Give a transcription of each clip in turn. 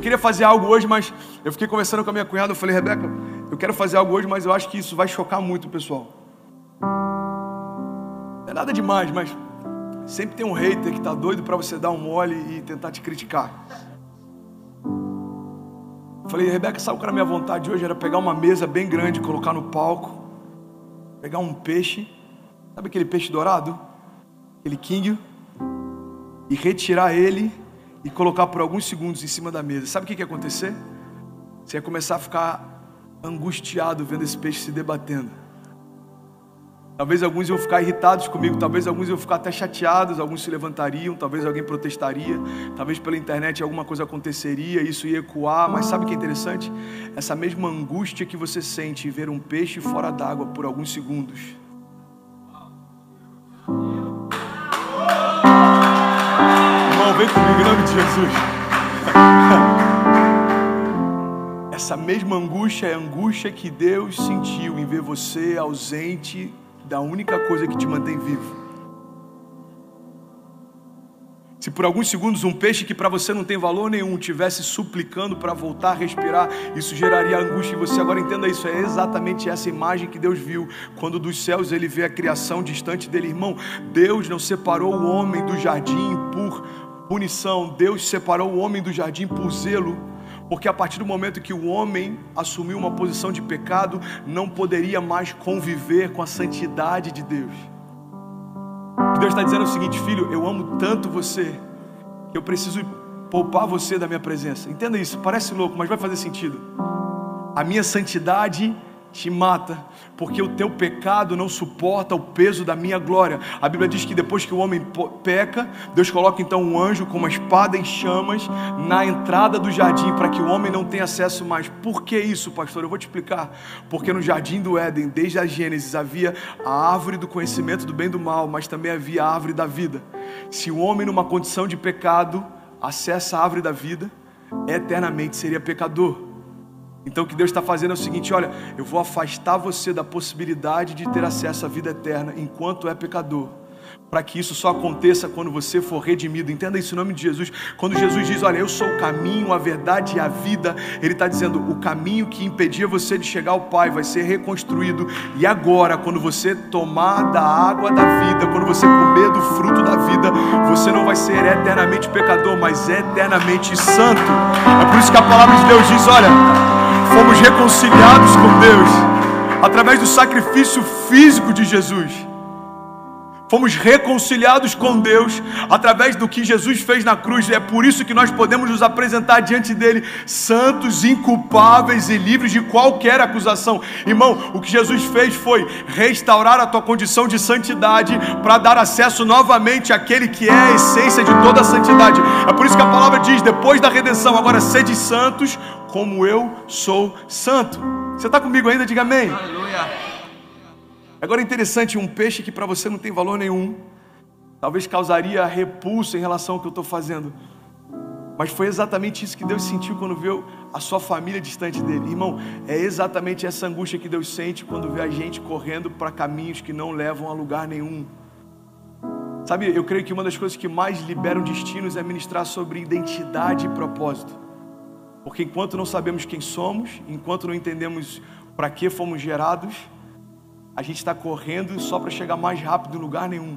queria fazer algo hoje, mas eu fiquei conversando com a minha cunhada. Eu falei, Rebeca, eu quero fazer algo hoje, mas eu acho que isso vai chocar muito o pessoal. Não é nada demais, mas sempre tem um hater que está doido para você dar um mole e tentar te criticar. Eu falei, Rebeca, sabe qual era a minha vontade hoje? Era pegar uma mesa bem grande, colocar no palco, pegar um peixe, sabe aquele peixe dourado? Aquele king, e retirar ele e colocar por alguns segundos em cima da mesa. Sabe o que ia acontecer? Você ia começar a ficar angustiado vendo esse peixe se debatendo. Talvez alguns iam ficar irritados comigo, talvez alguns iam ficar até chateados, alguns se levantariam, talvez alguém protestaria, talvez pela internet alguma coisa aconteceria, isso ia ecoar, mas sabe o que é interessante? Essa mesma angústia que você sente em ver um peixe fora d'água por alguns segundos. Vem comigo em nome de Jesus. Essa mesma angústia é a angústia que Deus sentiu em ver você ausente da única coisa que te mantém vivo. Se por alguns segundos um peixe que para você não tem valor nenhum tivesse suplicando para voltar a respirar, isso geraria angústia em você. Agora entenda isso, é exatamente essa imagem que Deus viu quando dos céus ele vê a criação distante dele, irmão. Deus não separou o homem do jardim por punição, Deus separou o homem do jardim por zelo. Porque a partir do momento que o homem assumiu uma posição de pecado, não poderia mais conviver com a santidade de Deus. Deus está dizendo o seguinte, filho, eu amo tanto você, que eu preciso poupar você da minha presença. Entenda isso, parece louco, mas vai fazer sentido. A minha santidade te mata, porque o teu pecado não suporta o peso da minha glória. A Bíblia diz que depois que o homem peca, Deus coloca então um anjo com uma espada em chamas na entrada do jardim para que o homem não tenha acesso mais. Por que isso, pastor? Eu vou te explicar. Porque no jardim do Éden, desde a Gênesis, havia a árvore do conhecimento do bem e do mal, mas também havia a árvore da vida. Se o homem numa condição de pecado acessa a árvore da vida, eternamente seria pecador. Então o que Deus está fazendo é o seguinte: olha, eu vou afastar você da possibilidade de ter acesso à vida eterna enquanto é pecador para que isso só aconteça quando você for redimido. Entenda isso em nome de Jesus. Quando Jesus diz, olha, eu sou o caminho, a verdade e a vida, Ele está dizendo, o caminho que impedia você de chegar ao Pai vai ser reconstruído. E agora, quando você tomar da água da vida, quando você comer do fruto da vida, você não vai ser eternamente pecador, mas eternamente santo. É por isso que a palavra de Deus diz, olha, fomos reconciliados com Deus através do sacrifício físico de Jesus. Fomos reconciliados com Deus através do que Jesus fez na cruz. É por isso que nós podemos nos apresentar diante dele santos, inculpáveis e livres de qualquer acusação. Irmão, o que Jesus fez foi restaurar a tua condição de santidade para dar acesso novamente àquele que é a essência de toda a santidade. É por isso que a palavra diz: depois da redenção, agora sede santos, como eu sou santo. Você está comigo ainda? Diga amém. Aleluia. Agora é interessante, um peixe que para você não tem valor nenhum, talvez causaria repulsa em relação ao que eu estou fazendo. Mas foi exatamente isso que Deus sentiu quando viu a sua família distante dele. Irmão, é exatamente essa angústia que Deus sente quando vê a gente correndo para caminhos que não levam a lugar nenhum. Sabe, eu creio que uma das coisas que mais liberam destinos é ministrar sobre identidade e propósito. Porque enquanto não sabemos quem somos, enquanto não entendemos para que fomos gerados, a gente está correndo só para chegar mais rápido em lugar nenhum.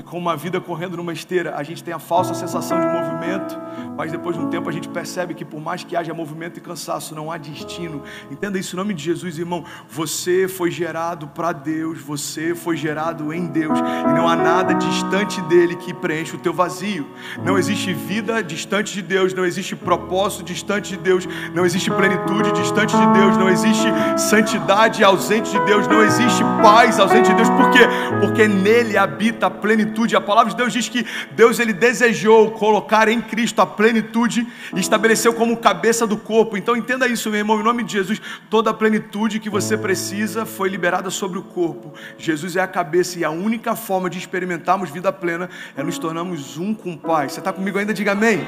É como uma vida correndo numa esteira. A gente tem a falsa sensação de movimento, mas depois de um tempo a gente percebe que por mais que haja movimento e cansaço, não há destino. Entenda isso em nome de Jesus, irmão. Você foi gerado para Deus, você foi gerado em Deus, e não há nada distante dele que preencha o teu vazio. Não existe vida distante de Deus, não existe propósito distante de Deus, não existe plenitude distante de Deus, não existe santidade ausente de Deus, não existe paz ausente de Deus. Por quê? Porque nele habita a plenitude plenitude. A palavra de Deus diz que Deus ele desejou colocar em Cristo a plenitude e estabeleceu como cabeça do corpo. Então entenda isso, meu irmão, em nome de Jesus, toda a plenitude que você precisa foi liberada sobre o corpo. Jesus é a cabeça e a única forma de experimentarmos vida plena é nos tornarmos um com o Pai. Você está comigo ainda? Diga amém.